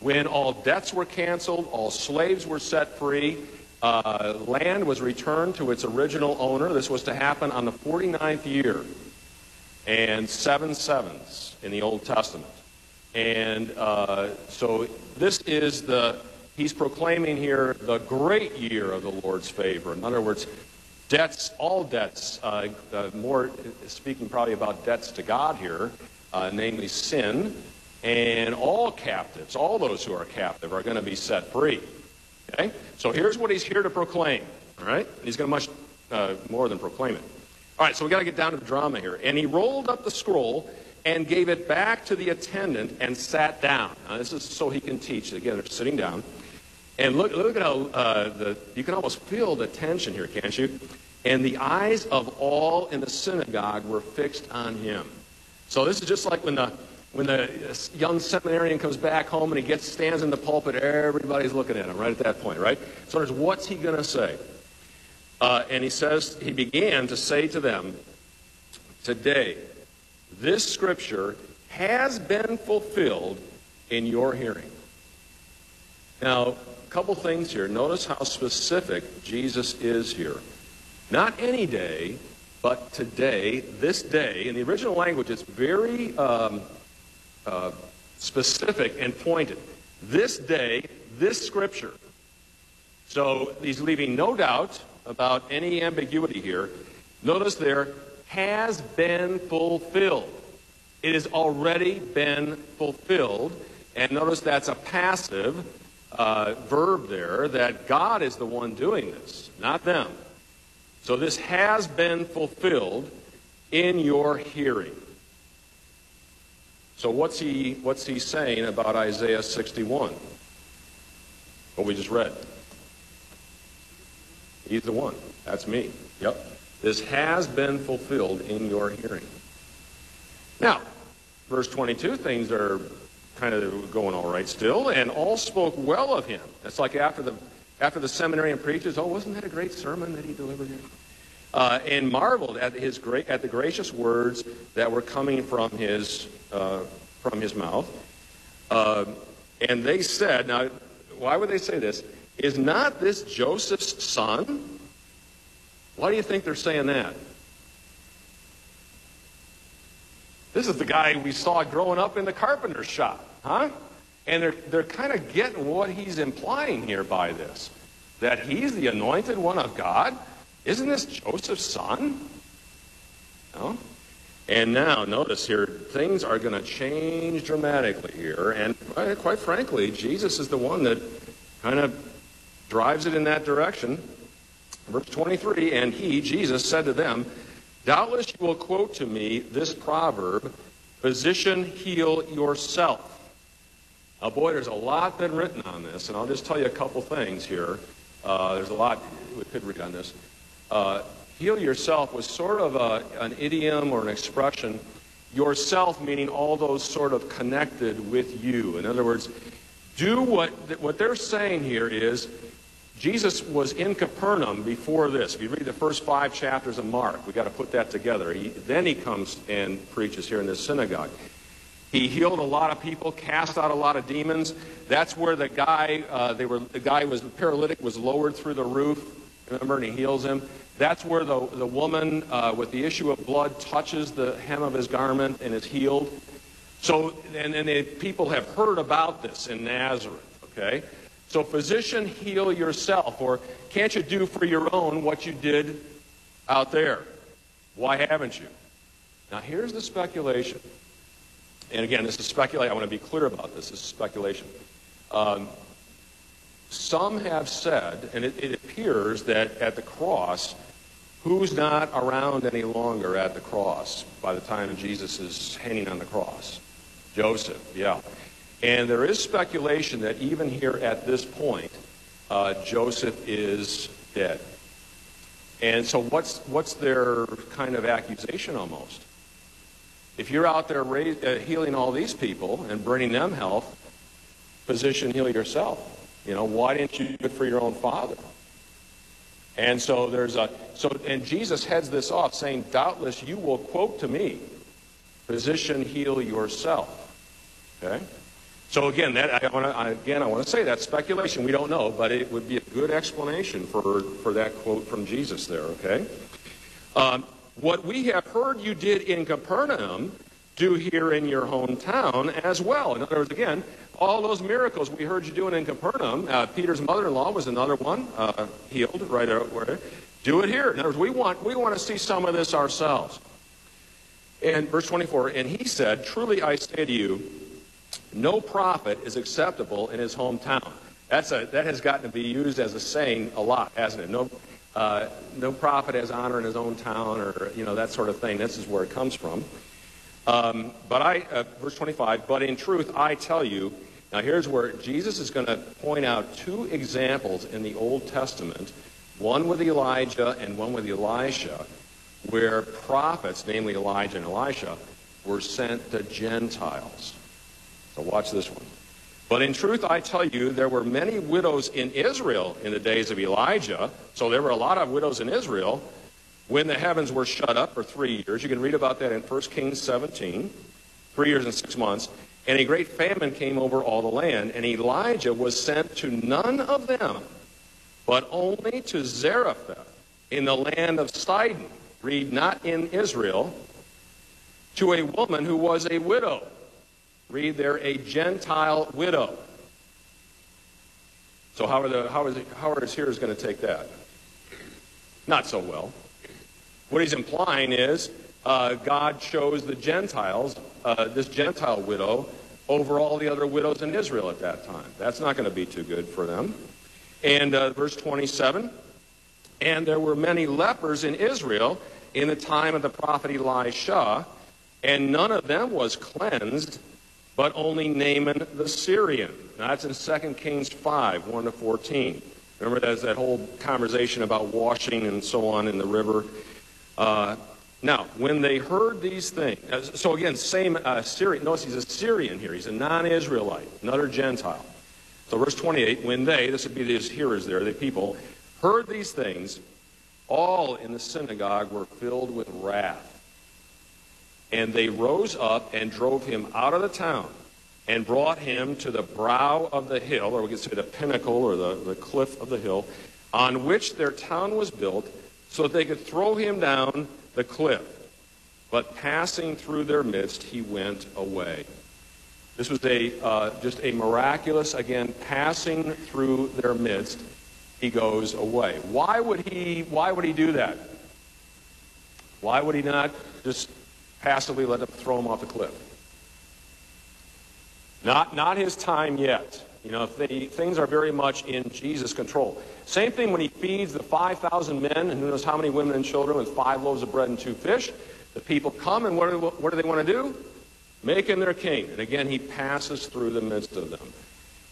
when all debts were canceled, all slaves were set free, uh, land was returned to its original owner. This was to happen on the 49th year, and seven sevens in the Old Testament. And uh, so this is the, he's proclaiming here the great year of the Lord's favor. In other words, debts, all debts, uh, more speaking probably about debts to God here, uh, namely sin, and all captives, all those who are captive, are going to be set free. Okay? So here's what he's here to proclaim. All right? He's going to much uh, more than proclaim it. All right, so we got to get down to the drama here. And he rolled up the scroll and gave it back to the attendant and sat down. Now, this is so he can teach. Again, they're sitting down. And look, look at how uh, the, you can almost feel the tension here, can't you? And the eyes of all in the synagogue were fixed on him. So this is just like when the when the young seminarian comes back home and he gets stands in the pulpit, everybody's looking at him right at that point, right? So there's what's he going to say? Uh, and he says he began to say to them, today, this scripture has been fulfilled in your hearing. Now, a couple things here. Notice how specific Jesus is here. Not any day, but today, this day. In the original language, it's very um, uh, specific and pointed. This day, this scripture. So he's leaving no doubt about any ambiguity here. Notice there, has been fulfilled. It has already been fulfilled. And notice that's a passive uh, verb there, that God is the one doing this, not them. So this has been fulfilled in your hearing. So what's he, what's he saying about Isaiah 61? What we just read. He's the one. That's me. Yep. This has been fulfilled in your hearing. Now, verse 22, things are kind of going all right still, and all spoke well of him. That's like after the after the seminarian preaches, oh, wasn't that a great sermon that he delivered here? Uh, and marveled at his great at the gracious words that were coming from his uh, from his mouth. Uh, and they said, now, why would they say this? Is not this Joseph's son? Why do you think they're saying that? This is the guy we saw growing up in the carpenter's shop, huh? And they're, they're kind of getting what he's implying here by this that he's the anointed one of God. Isn't this Joseph's son? No? And now, notice here, things are going to change dramatically here. And quite frankly, Jesus is the one that kind of drives it in that direction. Verse 23 And he, Jesus, said to them, Doubtless you will quote to me this proverb, Physician, heal yourself. Now, boy, there's a lot been written on this, and I'll just tell you a couple things here. Uh, there's a lot we could read on this. Uh, heal yourself was sort of a, an idiom or an expression. Yourself meaning all those sort of connected with you. In other words, do what, what they're saying here is Jesus was in Capernaum before this. If you read the first five chapters of Mark, we've got to put that together. He, then he comes and preaches here in this synagogue. He healed a lot of people, cast out a lot of demons. That's where the guy, uh, they were, the guy was paralytic, was lowered through the roof. Remember, and he heals him. That's where the, the woman uh, with the issue of blood touches the hem of his garment and is healed. So, and, and the people have heard about this in Nazareth, okay? So, physician, heal yourself. Or can't you do for your own what you did out there? Why haven't you? Now, here's the speculation. And again, this is speculation. I want to be clear about this. This is speculation. Um, some have said, and it, it appears that at the cross, who's not around any longer at the cross by the time Jesus is hanging on the cross? Joseph, yeah. And there is speculation that even here at this point, uh, Joseph is dead. And so, what's, what's their kind of accusation almost? If you're out there raise, uh, healing all these people and bringing them health, physician, heal yourself. You know, why didn't you do it for your own father? And so there's a so and Jesus heads this off saying, Doubtless you will quote to me, physician, heal yourself. Okay? So again, that I want to again I want to say that's speculation. We don't know, but it would be a good explanation for for that quote from Jesus there. Okay, um, what we have heard you did in Capernaum, do here in your hometown as well. In other words, again, all those miracles we heard you doing in Capernaum. Uh, Peter's mother-in-law was another one uh, healed right over Do it here. In other words, we want we want to see some of this ourselves. And verse 24, and he said, Truly I say to you no prophet is acceptable in his hometown. That's a, that has gotten to be used as a saying a lot, hasn't it? No, uh, no prophet has honor in his own town or, you know, that sort of thing. This is where it comes from. Um, but I, uh, verse 25, but in truth I tell you, now here's where Jesus is going to point out two examples in the Old Testament, one with Elijah and one with Elisha, where prophets, namely Elijah and Elisha, were sent to Gentiles. So watch this one. But in truth, I tell you, there were many widows in Israel in the days of Elijah. So there were a lot of widows in Israel when the heavens were shut up for three years. You can read about that in 1 Kings 17, three years and six months. And a great famine came over all the land, and Elijah was sent to none of them, but only to Zarephath in the land of Sidon. Read, not in Israel, to a woman who was a widow. Read there, a Gentile widow. So how are the how is how are his hearers going to take that? Not so well. What he's implying is uh, God chose the Gentiles, uh, this Gentile widow, over all the other widows in Israel at that time. That's not going to be too good for them. And uh, verse 27 And there were many lepers in Israel in the time of the prophet Elisha, and none of them was cleansed, but only Naaman the Syrian. Now, that's in 2 Kings 5 1 to 14. Remember, there's that whole conversation about washing and so on in the river. Uh, now, when they heard these things, so again, same uh, Syrian, notice he's a Syrian here. He's a non Israelite, another Gentile. So, verse 28 when they, this would be his hearers there, the people, heard these things, all in the synagogue were filled with wrath. And they rose up and drove him out of the town and brought him to the brow of the hill, or we could say the pinnacle or the, the cliff of the hill, on which their town was built, so that they could throw him down the cliff. But passing through their midst, he went away. This was a, uh, just a miraculous, again, passing through their midst, he goes away. Why would he, why would he do that? Why would he not just passively let them throw him off the cliff? Not, not his time yet. You know, the, things are very much in Jesus' control. Same thing when he feeds the 5,000 men, and who knows how many women and children with five loaves of bread and two fish. The people come, and what do, what do they want to do? Make him their king. And again, he passes through the midst of them.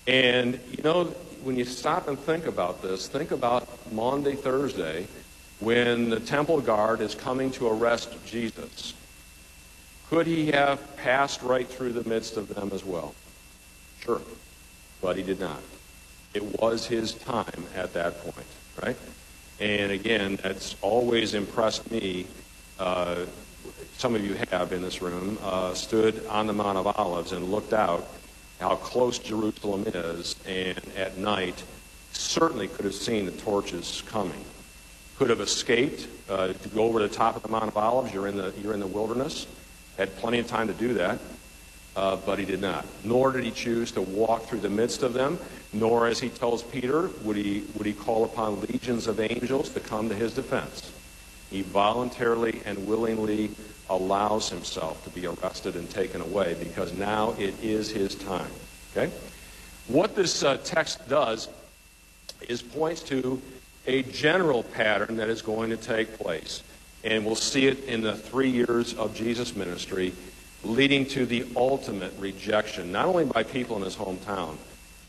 And, you know, when you stop and think about this, think about Maundy, Thursday, when the temple guard is coming to arrest Jesus. Could he have passed right through the midst of them as well? Sure but he did not. It was his time at that point, right? And again, that's always impressed me. Uh, some of you have in this room uh, stood on the Mount of Olives and looked out how close Jerusalem is, and at night certainly could have seen the torches coming. Could have escaped uh, to go over the top of the Mount of Olives. You're in the you're in the wilderness. Had plenty of time to do that uh, but he did not. Nor did he choose to walk through the midst of them, nor, as he tells Peter, would he, would he call upon legions of angels to come to his defense. He voluntarily and willingly allows himself to be arrested and taken away because now it is his time. Okay? What this uh, text does is points to a general pattern that is going to take place. And we'll see it in the three years of Jesus' ministry leading to the ultimate rejection, not only by people in his hometown,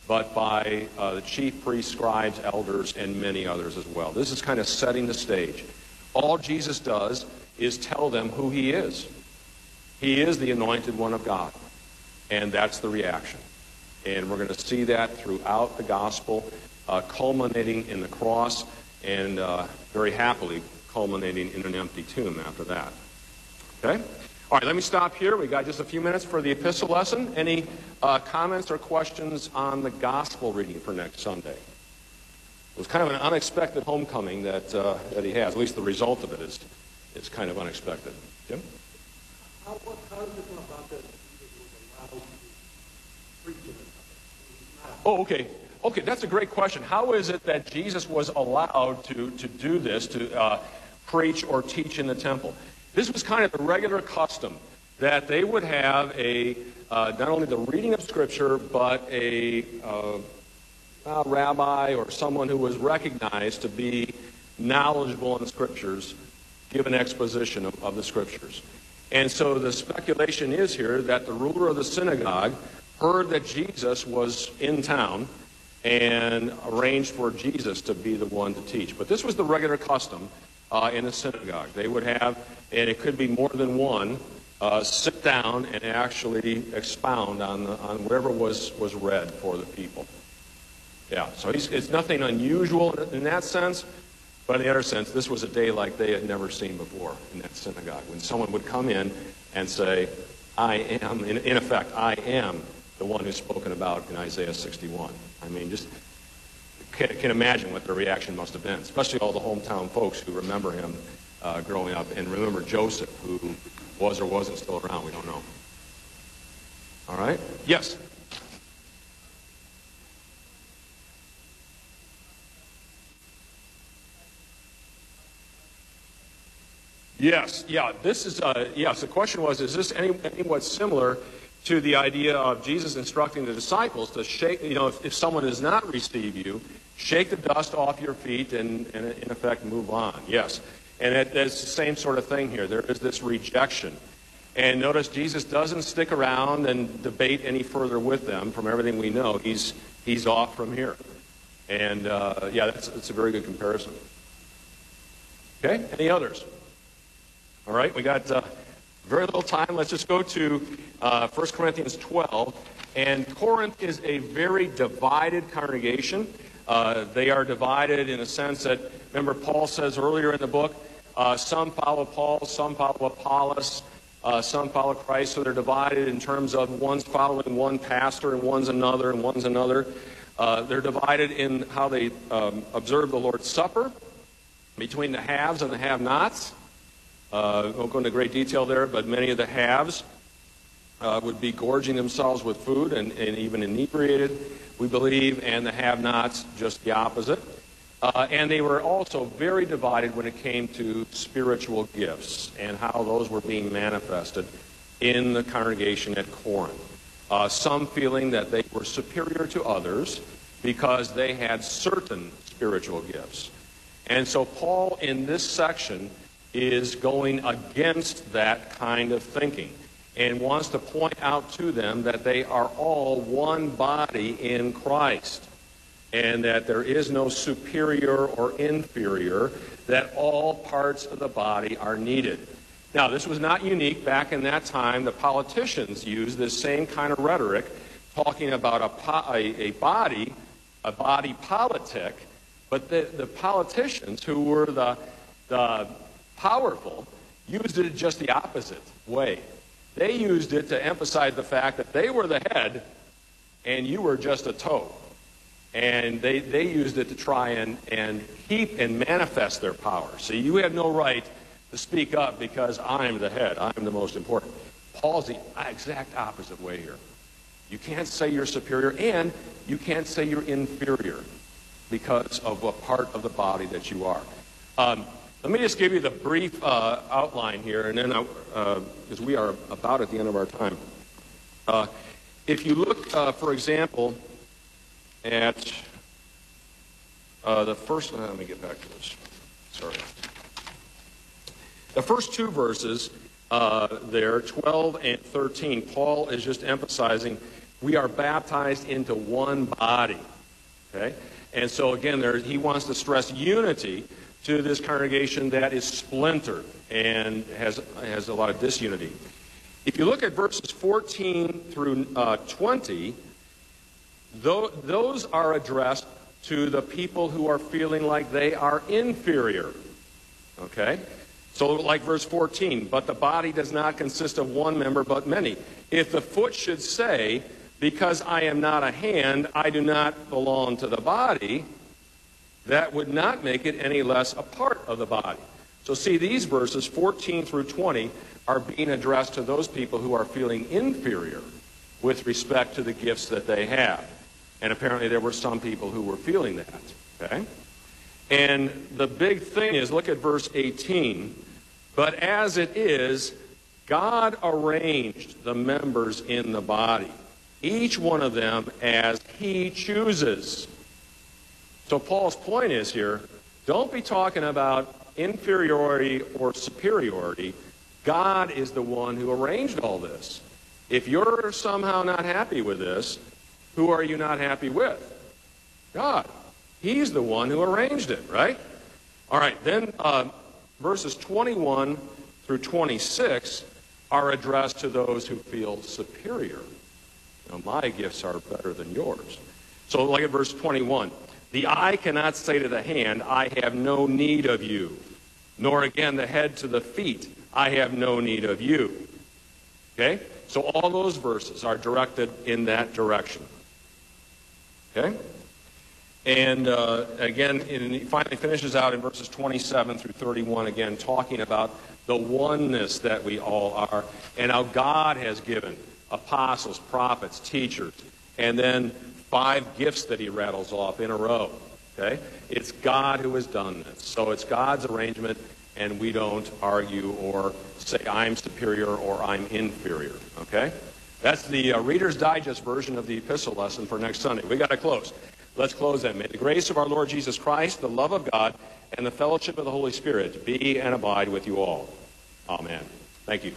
but by uh, the chief priests, scribes, elders, and many others as well. This is kind of setting the stage. All Jesus does is tell them who he is. He is the anointed one of God. And that's the reaction. And we're going to see that throughout the gospel, uh, culminating in the cross, and uh, very happily culminating in an empty tomb after that. Okay? All right, let me stop here. We got just a few minutes for the epistle lesson. Any uh, comments or questions on the gospel reading for next Sunday? It was kind of an unexpected homecoming that, uh, that he has. At least the result of it is, is kind of unexpected. Jim? How, what, how does it come about that Oh, okay. Okay, that's a great question. How is it that Jesus was allowed to, to do this, to uh, preach or teach in the temple? This was kind of the regular custom that they would have a uh, not only the reading of Scripture, but a, uh, a rabbi or someone who was recognized to be knowledgeable in the Scriptures give an exposition of, of the Scriptures. And so the speculation is here that the ruler of the synagogue heard that Jesus was in town and arranged for Jesus to be the one to teach. But this was the regular custom uh, in the synagogue. They would have, and it could be more than one, uh, sit down and actually expound on, the, on whatever was, was read for the people. Yeah, so it's nothing unusual in that sense, But in the other sense, this was a day like they had never seen before in that synagogue, when someone would come in and say, I am, in, in effect, I am the one who's spoken about in Isaiah 61. I mean, just can, can imagine what their reaction must have been, especially all the hometown folks who remember him uh, growing up and remember Joseph, who was or wasn't still around. We don't know. All right? Yes? Yes, yeah. This is, uh, yes, the question was, is this any, anywhat similar to the idea of Jesus instructing the disciples to shake, you know, if, if someone does not receive you, shake the dust off your feet and, and in effect, move on. Yes. And it, it's the same sort of thing here. There is this rejection. And notice Jesus doesn't stick around and debate any further with them. From everything we know, he's, he's off from here. And uh, yeah, that's, that's a very good comparison. Okay, any others? All right, we got uh, very little time. Let's just go to uh, 1 Corinthians 12. And Corinth is a very divided congregation. Uh, they are divided in a sense that, remember, Paul says earlier in the book, uh, some follow Paul, some follow Apollos, uh, some follow Christ. So they're divided in terms of one's following one pastor and one's another and one's another. Uh, they're divided in how they um, observe the Lord's Supper between the haves and the have nots. Uh, won't go into great detail there, but many of the haves would be gorging themselves with food and, and, even inebriated, we believe, and the have nots just the opposite. Uh, and they were also very divided when it came to spiritual gifts and how those were being manifested in the congregation at Corinth. Uh, some feeling that they were superior to others because they had certain spiritual gifts. And so, Paul, in this section, is going against that kind of thinking and wants to point out to them that they are all one body in Christ and that there is no superior or inferior, that all parts of the body are needed. Now, this was not unique. Back in that time, the politicians used this same kind of rhetoric, talking about a, a, a body, a body politic, but the, the politicians who were the, the powerful used it just the opposite way. They used it to emphasize the fact that they were the head and you were just a toe. And they, they used it to try and, and keep and manifest their power. So you have no right to speak up because I'm the head, I'm the most important. Paul's the exact opposite way here. You can't say you're superior, and you can't say you're inferior because of what part of the body that you are. Um, let me just give you the brief uh, outline here, and then, because uh, we are about at the end of our time. Uh, if you look, uh, for example, at uh, the first, uh, let me get back to this. Sorry. The first two verses there, 12 and 13, Paul is just emphasizing we are baptized into one body. Okay? And so, again, there, he wants to stress unity to this congregation that is splintered and has, has a lot of disunity. If you look at verses 14 through uh, 20, those are addressed to the people who are feeling like they are inferior. Okay? So, like verse 14, but the body does not consist of one member, but many. If the foot should say, Because I am not a hand, I do not belong to the body, that would not make it any less a part of the body. So, see, these verses, 14 through 20, are being addressed to those people who are feeling inferior with respect to the gifts that they have. And apparently, there were some people who were feeling that. Okay? And the big thing is look at verse 18. But as it is, God arranged the members in the body, each one of them as He chooses. So Paul's point is here don't be talking about inferiority or superiority. God is the one who arranged all this. If you're somehow not happy with this, who are you not happy with? God. He's the one who arranged it, right? All right, then uh, verses 21 through 26 are addressed to those who feel superior. My gifts are better than yours. So, look at verse 21. The eye cannot say to the hand, I have no need of you. Nor again the head to the feet, I have no need of you. Okay? So all those verses are directed in that direction. Okay? And uh, again, he finally finishes out in verses 27 through 31, again, talking about the oneness that we all are and how God has given apostles, prophets, teachers, and then five gifts that he rattles off in a row. Okay? It's God who has done this. So it's God's arrangement, and we don't argue or say I'm superior or I'm inferior. Okay? That's the uh, Reader's Digest version of the epistle lesson for next Sunday. We got to close. Let's close then. May the grace of our Lord Jesus Christ, the love of God, and the fellowship of the Holy Spirit be and abide with you all. Amen. Thank you.